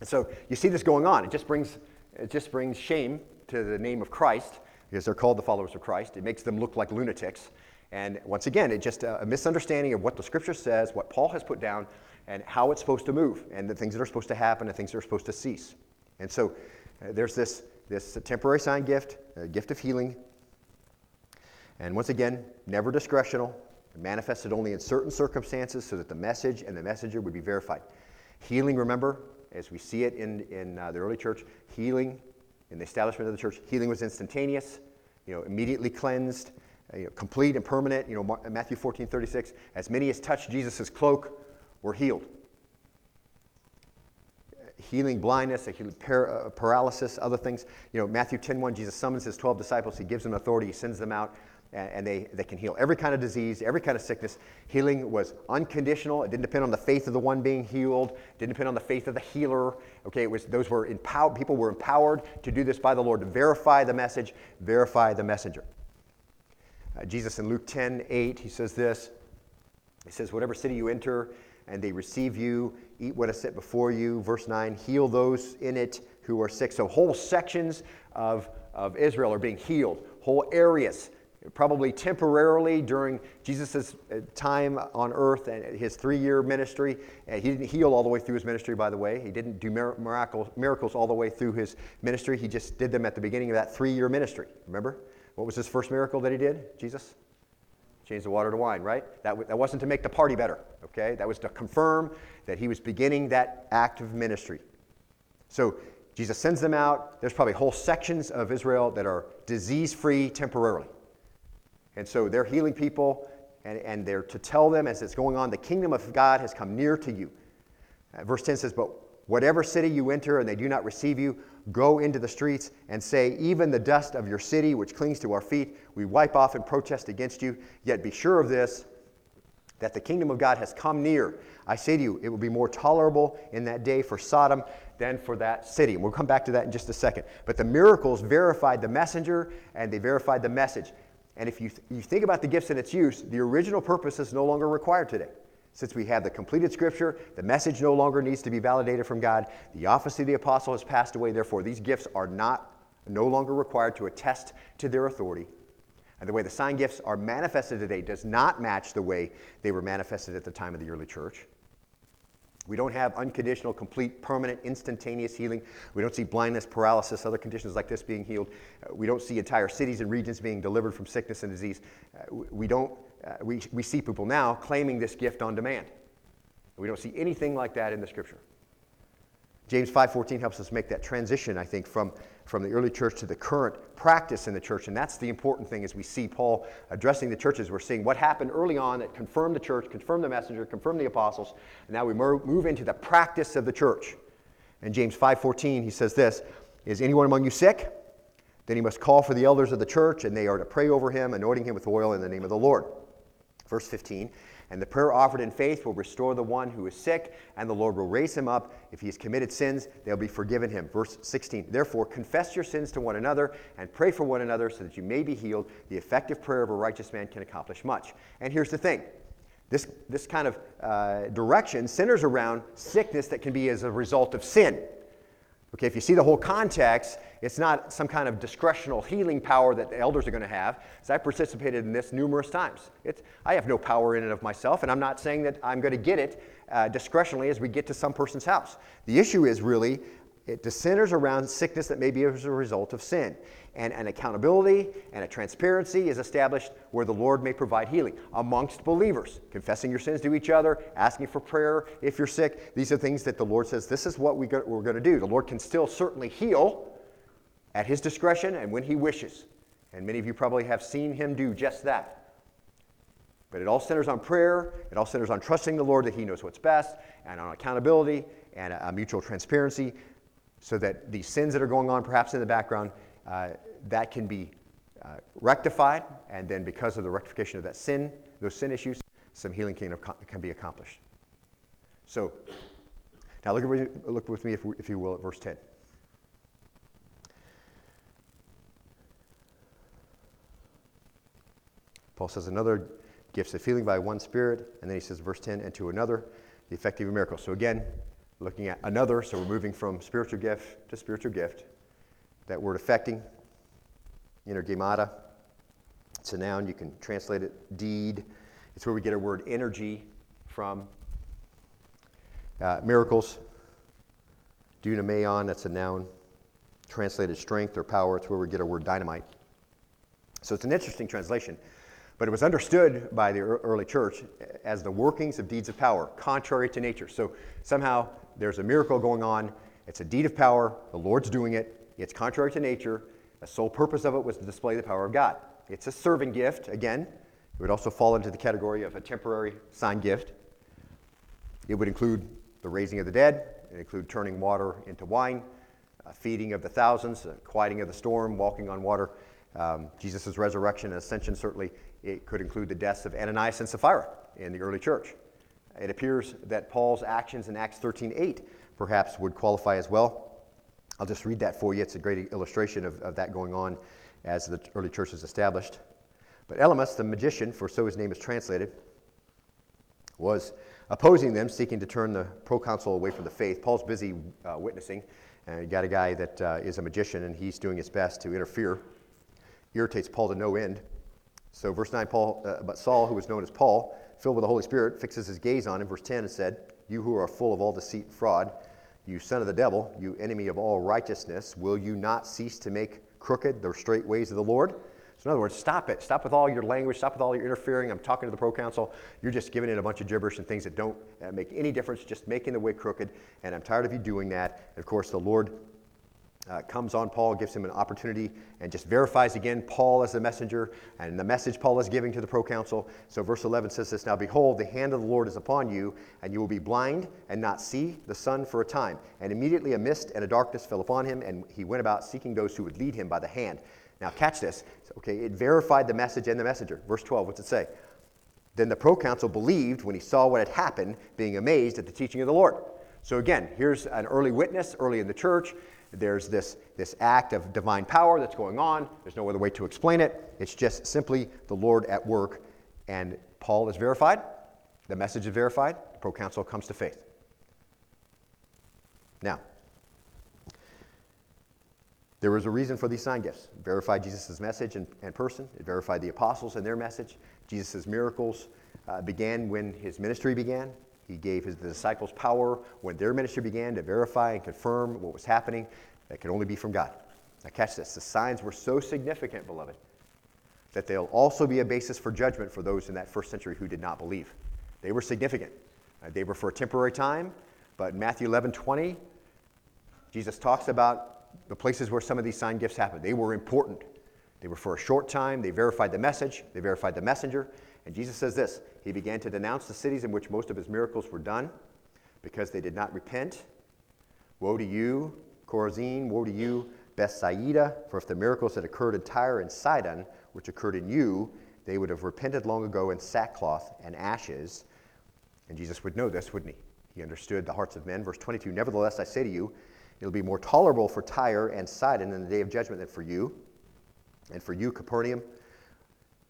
And so you see this going on. It just brings, it just brings shame to the name of Christ because they're called the followers of Christ. It makes them look like lunatics. And once again, it's just a misunderstanding of what the scripture says, what Paul has put down, and how it's supposed to move, and the things that are supposed to happen, and things that are supposed to cease. And so uh, there's this, this temporary sign gift, a gift of healing. And once again, never discretional, manifested only in certain circumstances so that the message and the messenger would be verified. Healing, remember, as we see it in, in uh, the early church, healing in the establishment of the church, healing was instantaneous, you know, immediately cleansed, uh, you know, complete and permanent. You know, Matthew 14, 36, as many as touched Jesus' cloak were healed. Healing blindness, par- uh, paralysis, other things. You know, Matthew 10, 1, Jesus summons his 12 disciples. He gives them authority. He sends them out and they, they can heal every kind of disease, every kind of sickness. Healing was unconditional. It didn't depend on the faith of the one being healed. It didn't depend on the faith of the healer. Okay, it was those were empowered. People were empowered to do this by the Lord to verify the message, verify the messenger. Uh, Jesus in Luke 10, 8, he says this. He says, "Whatever city you enter, and they receive you, eat what is set before you." Verse 9, heal those in it who are sick. So whole sections of of Israel are being healed. Whole areas probably temporarily during Jesus' uh, time on earth and his three year ministry. And he didn't heal all the way through his ministry, by the way. He didn't do miracles, miracles all the way through his ministry. He just did them at the beginning of that three year ministry. Remember? What was his first miracle that he did? Jesus? Changed the water to wine, right? That, w- that wasn't to make the party better, okay? That was to confirm that he was beginning that act of ministry. So Jesus sends them out. There's probably whole sections of Israel that are disease free temporarily. And so they're healing people, and, and they're to tell them as it's going on, the kingdom of God has come near to you. Uh, verse 10 says, But whatever city you enter and they do not receive you, go into the streets and say, Even the dust of your city, which clings to our feet, we wipe off and protest against you. Yet be sure of this, that the kingdom of God has come near. I say to you, it will be more tolerable in that day for Sodom than for that city. And we'll come back to that in just a second. But the miracles verified the messenger and they verified the message. And if you, th- you think about the gifts and its use, the original purpose is no longer required today. Since we have the completed scripture, the message no longer needs to be validated from God. The office of the apostle has passed away. Therefore, these gifts are not no longer required to attest to their authority. And the way the sign gifts are manifested today does not match the way they were manifested at the time of the early church. We don't have unconditional, complete, permanent, instantaneous healing. We don't see blindness, paralysis, other conditions like this being healed. Uh, we don't see entire cities and regions being delivered from sickness and disease. Uh, we, don't, uh, we, we see people now claiming this gift on demand. We don't see anything like that in the scripture. James 5:14 helps us make that transition, I think, from, from the early church to the current practice in the church. And that's the important thing as we see Paul addressing the churches. We're seeing what happened early on that confirmed the church, confirmed the messenger, confirmed the apostles. And now we move into the practice of the church. In James 5:14, he says this: Is anyone among you sick? Then he must call for the elders of the church, and they are to pray over him, anointing him with oil in the name of the Lord. Verse 15, and the prayer offered in faith will restore the one who is sick, and the Lord will raise him up. If he has committed sins, they'll be forgiven him. Verse 16 Therefore, confess your sins to one another and pray for one another so that you may be healed. The effective prayer of a righteous man can accomplish much. And here's the thing this, this kind of uh, direction centers around sickness that can be as a result of sin. Okay, if you see the whole context, it's not some kind of discretional healing power that the elders are going to have. As I participated in this numerous times. It's, I have no power in and of myself, and I'm not saying that I'm going to get it uh, discretionally as we get to some person's house. The issue is really it centers around sickness that may be as a result of sin. And an accountability and a transparency is established where the Lord may provide healing amongst believers. Confessing your sins to each other, asking for prayer if you're sick. These are things that the Lord says, this is what we are going to do. The Lord can still certainly heal at His discretion and when He wishes. And many of you probably have seen Him do just that. But it all centers on prayer, it all centers on trusting the Lord that He knows what's best, and on accountability and a, mutual transparency so that the sins that are going on perhaps in the background, uh, that can be uh, rectified, and then because of the rectification of that sin, those sin issues, some healing can, can be accomplished. So, now look, at, look with me, if, if you will, at verse 10. Paul says, another gifts of healing by one Spirit, and then he says, verse 10, and to another, the effective miracle. So again, looking at another, so we're moving from spiritual gift to spiritual gift. That word affecting, energemata, It's a noun. You can translate it deed. It's where we get our word energy from. Uh, miracles, dunameion, that's a noun. Translated strength or power, it's where we get our word dynamite. So it's an interesting translation. But it was understood by the early church as the workings of deeds of power, contrary to nature. So somehow there's a miracle going on. It's a deed of power. The Lord's doing it. It's contrary to nature. The sole purpose of it was to display the power of God. It's a serving gift, again. It would also fall into the category of a temporary sign gift. It would include the raising of the dead, it include turning water into wine, uh, feeding of the thousands, uh, quieting of the storm, walking on water. Um, Jesus' resurrection and ascension certainly it could include the deaths of Ananias and Sapphira in the early church. It appears that Paul's actions in Acts 13:8 perhaps would qualify as well. I'll just read that for you. It's a great illustration of, of that going on as the early church is established. But Elymas, the magician, for so his name is translated, was opposing them, seeking to turn the proconsul away from the faith. Paul's busy uh, witnessing, and you got a guy that uh, is a magician, and he's doing his best to interfere. Irritates Paul to no end. So, verse 9, Paul, uh, but Saul, who was known as Paul, filled with the Holy Spirit, fixes his gaze on him, verse 10, and said, You who are full of all deceit and fraud, you son of the devil, you enemy of all righteousness, will you not cease to make crooked the straight ways of the Lord? So, in other words, stop it. Stop with all your language. Stop with all your interfering. I'm talking to the proconsul. You're just giving it a bunch of gibberish and things that don't make any difference, just making the way crooked. And I'm tired of you doing that. And of course, the Lord uh, comes on Paul, gives him an opportunity, and just verifies again Paul as the messenger and the message Paul is giving to the proconsul. So, verse 11 says this Now, behold, the hand of the Lord is upon you, and you will be blind and not see the sun for a time. And immediately a mist and a darkness fell upon him, and he went about seeking those who would lead him by the hand. Now, catch this. Okay, it verified the message and the messenger. Verse 12, what's it say? Then the proconsul believed when he saw what had happened, being amazed at the teaching of the Lord. So, again, here's an early witness early in the church there's this, this act of divine power that's going on. There's no other way to explain it. It's just simply the Lord at work. And Paul is verified. The message is verified. The proconsul comes to faith. Now, there was a reason for these sign gifts. Verified Jesus' message and, and, person. It verified the apostles and their message. Jesus' miracles uh, began when his ministry began. He gave his disciples power when their ministry began to verify and confirm what was happening that could only be from God. Now, catch this the signs were so significant, beloved, that they'll also be a basis for judgment for those in that first century who did not believe. They were significant. Uh, they were for a temporary time, but in Matthew 11 20, Jesus talks about the places where some of these sign gifts happened. They were important. They were for a short time. They verified the message, they verified the messenger. And Jesus says this He began to denounce the cities in which most of his miracles were done because they did not repent. Woe to you, Chorazin, woe to you, Bethsaida, for if the miracles that occurred in Tyre and Sidon, which occurred in you, they would have repented long ago in sackcloth and ashes. And Jesus would know this, wouldn't he? He understood the hearts of men. Verse 22 Nevertheless, I say to you, it'll be more tolerable for Tyre and Sidon in the day of judgment than for you. And for you, Capernaum,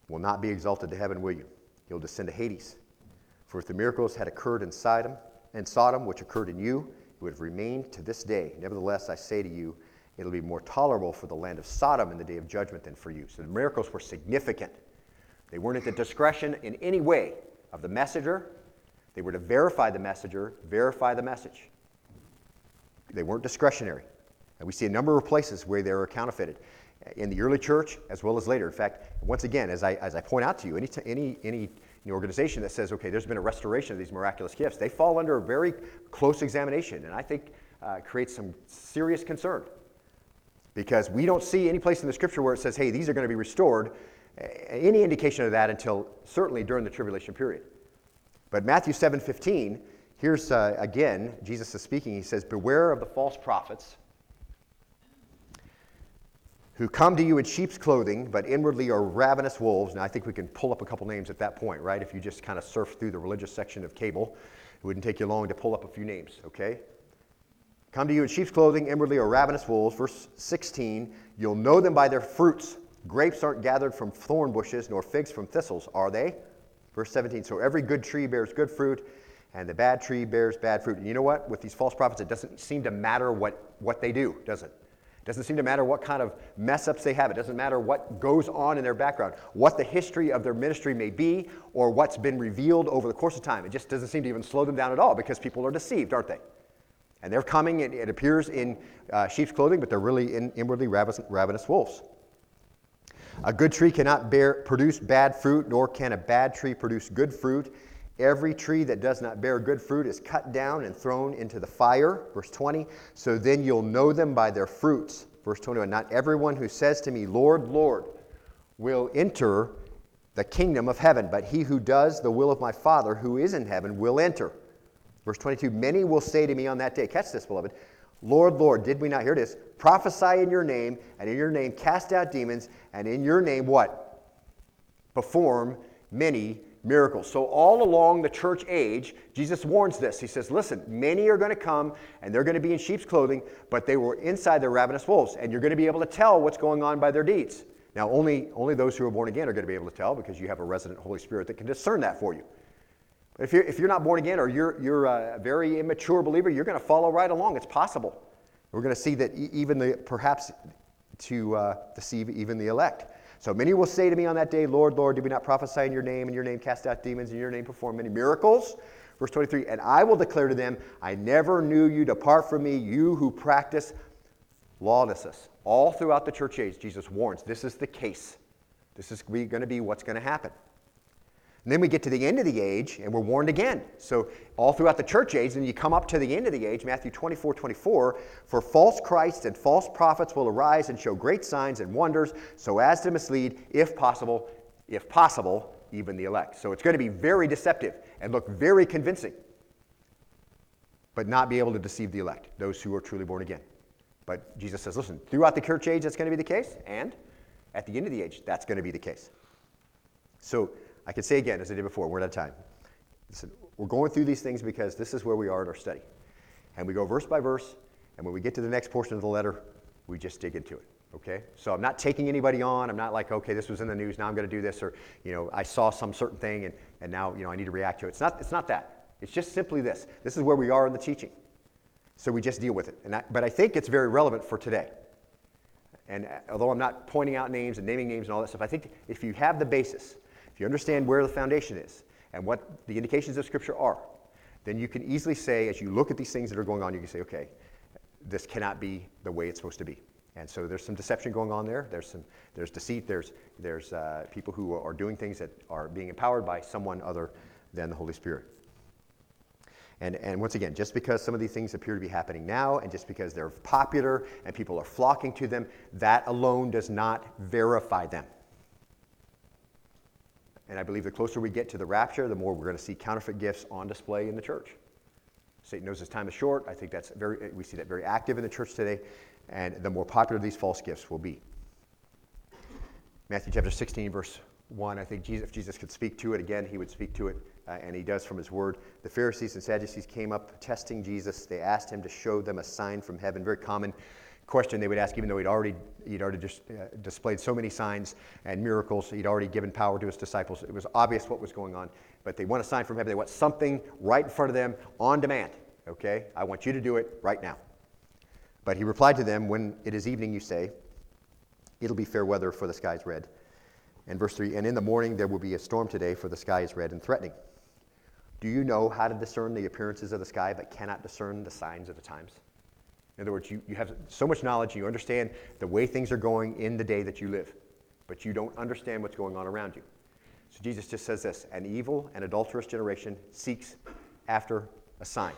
will not be exalted to heaven, will you? You'll descend to Hades. For if the miracles had occurred in Sodom and Sodom, which occurred in you, it would have remained to this day. Nevertheless, I say to you, it'll be more tolerable for the land of Sodom in the day of judgment than for you. So the miracles were significant. They weren't at the discretion in any way of the messenger. They were to verify the messenger, verify the message. They weren't discretionary. And we see a number of places where they were counterfeited in the early church as well as later. In fact, once again, as I, as I point out to you, any, any, any organization that says, okay, there's been a restoration of these miraculous gifts, they fall under a very close examination, and I think uh, creates some serious concern. Because we don't see any place in the scripture where it says, hey, these are going to be restored, any indication of that until certainly during the tribulation period. But Matthew 7 15, here's uh, again, Jesus is speaking. He says, Beware of the false prophets who come to you in sheep's clothing, but inwardly are ravenous wolves. Now, I think we can pull up a couple names at that point, right? If you just kind of surf through the religious section of cable, it wouldn't take you long to pull up a few names, okay? Come to you in sheep's clothing, inwardly are ravenous wolves. Verse 16, you'll know them by their fruits. Grapes aren't gathered from thorn bushes, nor figs from thistles, are they? Verse 17, so every good tree bears good fruit, and the bad tree bears bad fruit. And you know what? With these false prophets, it doesn't seem to matter what, what they do, does it? Doesn't seem to matter what kind of mess ups they have. It doesn't matter what goes on in their background, what the history of their ministry may be, or what's been revealed over the course of time. It just doesn't seem to even slow them down at all because people are deceived, aren't they? And they're coming, and it appears in uh, sheep's clothing, but they're really in, inwardly ravenous, ravenous wolves. A good tree cannot bear, produce bad fruit, nor can a bad tree produce good fruit. Every tree that does not bear good fruit is cut down and thrown into the fire. Verse 20. So then you'll know them by their fruits. Verse 21. Not everyone who says to me, Lord, Lord, will enter the kingdom of heaven, but he who does the will of my Father who is in heaven will enter. Verse 22. Many will say to me on that day, catch this, beloved, Lord, Lord, did we not hear this? Prophesy in your name, and in your name cast out demons, and in your name what? Perform many miracles. So, all along the church age, Jesus warns this. He says, Listen, many are going to come and they're going to be in sheep's clothing, but they were inside their ravenous wolves, and you're going to be able to tell what's going on by their deeds. Now, only, only those who are born again are going to be able to tell because you have a resident Holy Spirit that can discern that for you. But if you're, if you're not born again or you're, you're a very immature believer, you're going to follow right along. It's possible. We're going to see that even the, perhaps to uh, deceive even the elect. So many will say to me on that day, Lord, Lord, did we not prophesy in your name, in your name cast out demons, in your name perform many miracles? Verse 23, and I will declare to them, I never knew you, depart from me, you who practice lawlessness. All throughout the church age, Jesus warns this is the case. This is going to be what's going to happen. And then we get to the end of the age and we're warned again. So, all throughout the church age, and you come up to the end of the age, Matthew 24 24, for false Christs and false prophets will arise and show great signs and wonders, so as to mislead, if possible, if possible, even the elect. So, it's going to be very deceptive and look very convincing, but not be able to deceive the elect, those who are truly born again. But Jesus says, listen, throughout the church age, that's going to be the case, and at the end of the age, that's going to be the case. So, I can say again, as I did before, we're out of time. Listen, we're going through these things because this is where we are in our study. And we go verse by verse, and when we get to the next portion of the letter, we just dig into it. Okay? So I'm not taking anybody on. I'm not like, okay, this was in the news, now I'm going to do this, or, you know, I saw some certain thing and, and now, you know, I need to react to it. It's not, it's not that. It's just simply this. This is where we are in the teaching. So we just deal with it. And I, but I think it's very relevant for today. And uh, although I'm not pointing out names and naming names and all that stuff, I think if you have the basis, if you understand where the foundation is and what the indications of Scripture are, then you can easily say, as you look at these things that are going on, you can say, okay, this cannot be the way it's supposed to be. And so there's some deception going on there. There's some there's deceit. There's there's uh, people who are doing things that are being empowered by someone other than the Holy Spirit. And, and once again, just because some of these things appear to be happening now, and just because they're popular and people are flocking to them, that alone does not verify them. And I believe the closer we get to the rapture, the more we're going to see counterfeit gifts on display in the church. Satan knows his time is short. I think that's very, we see that very active in the church today. And the more popular these false gifts will be. Matthew chapter 16, verse 1, I think Jesus, if Jesus could speak to it again, he would speak to it, uh, and he does from his word. The Pharisees and Sadducees came up testing Jesus. They asked him to show them a sign from heaven. Very common question they would ask, even though he'd already, he'd already just, uh, displayed so many signs and miracles, he'd already given power to his disciples. It was obvious what was going on, but they want a sign from heaven. They want something right in front of them on demand. Okay? I want you to do it right now. But he replied to them, When it is evening, you say, It'll be fair weather, for the sky is red. And verse 3 And in the morning there will be a storm today, for the sky is red and threatening. Do you know how to discern the appearances of the sky, but cannot discern the signs of the times? In other words, you, you have so much knowledge, you understand the way things are going in the day that you live, but you don't understand what's going on around you. So Jesus just says this an evil and adulterous generation seeks after a sign.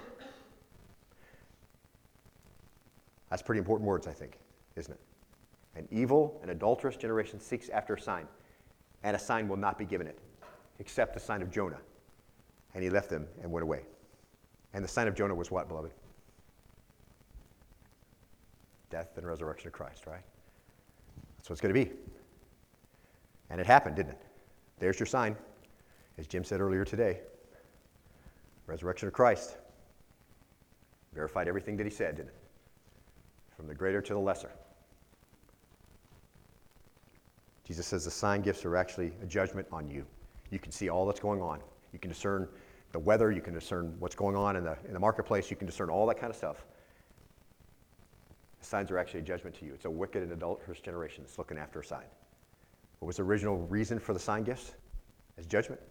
That's pretty important words, I think, isn't it? An evil and adulterous generation seeks after a sign, and a sign will not be given it, except the sign of Jonah. And he left them and went away. And the sign of Jonah was what, beloved? Death and resurrection of Christ, right? That's what it's going to be. And it happened, didn't it? There's your sign, as Jim said earlier today. Resurrection of Christ. Verified everything that he said, didn't it? From the greater to the lesser. Jesus says the sign gifts are actually a judgment on you. You can see all that's going on. You can discern the weather, you can discern what's going on in the, in the marketplace, you can discern all that kind of stuff. Signs are actually a judgment to you. It's a wicked and adulterous generation that's looking after a sign. What was the original reason for the sign gifts? As judgment.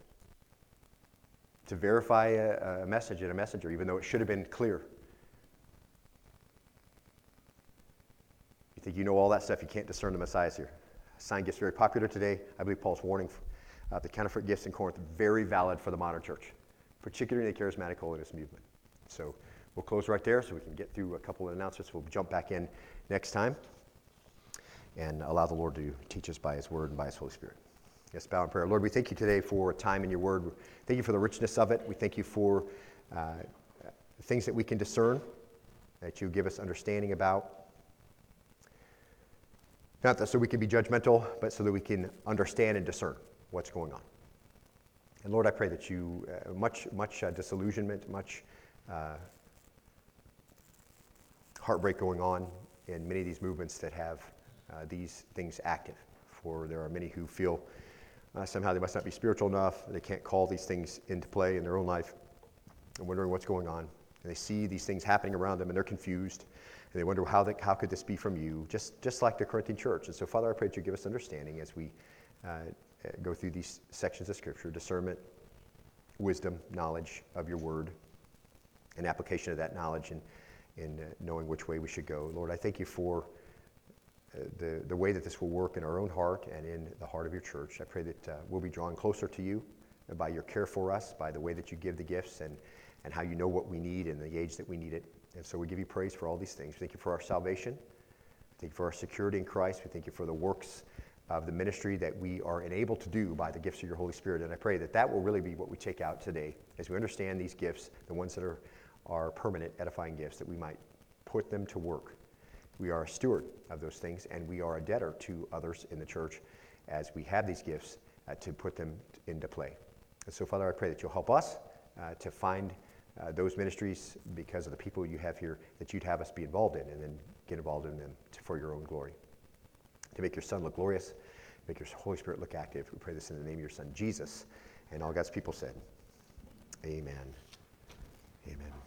To verify a, a message and a messenger, even though it should have been clear. You think you know all that stuff, you can't discern the Messiah's here. Sign gifts very popular today. I believe Paul's warning uh, the counterfeit gifts in Corinth very valid for the modern church, particularly in the charismatic holiness movement. So we'll close right there so we can get through a couple of announcements. We'll jump back in next time and allow the Lord to teach us by His Word and by His Holy Spirit. Yes, bow in prayer. Lord, we thank you today for time in your Word. Thank you for the richness of it. We thank you for uh, things that we can discern, that you give us understanding about. Not that so we can be judgmental, but so that we can understand and discern what's going on. And Lord, I pray that you, uh, much, much uh, disillusionment, much uh, heartbreak going on in many of these movements that have uh, these things active. For there are many who feel uh, somehow they must not be spiritual enough, they can't call these things into play in their own life, and wondering what's going on. And they see these things happening around them, and they're confused. And they wonder how, they, how could this be from you, just, just like the Corinthian church. And so, Father, I pray that you give us understanding as we uh, go through these sections of Scripture discernment, wisdom, knowledge of your word, and application of that knowledge and in uh, knowing which way we should go. Lord, I thank you for uh, the, the way that this will work in our own heart and in the heart of your church. I pray that uh, we'll be drawn closer to you by your care for us, by the way that you give the gifts and, and how you know what we need and the age that we need it. And so we give you praise for all these things. Thank you for our salvation. Thank you for our security in Christ. We thank you for the works of the ministry that we are enabled to do by the gifts of your Holy Spirit. And I pray that that will really be what we take out today as we understand these gifts, the ones that are, are permanent, edifying gifts, that we might put them to work. We are a steward of those things, and we are a debtor to others in the church as we have these gifts uh, to put them into play. And so, Father, I pray that you'll help us uh, to find uh, those ministries because of the people you have here that you'd have us be involved in and then get involved in them to, for your own glory. To make your Son look glorious, make your Holy Spirit look active. We pray this in the name of your Son, Jesus. And all God's people said, Amen. Amen.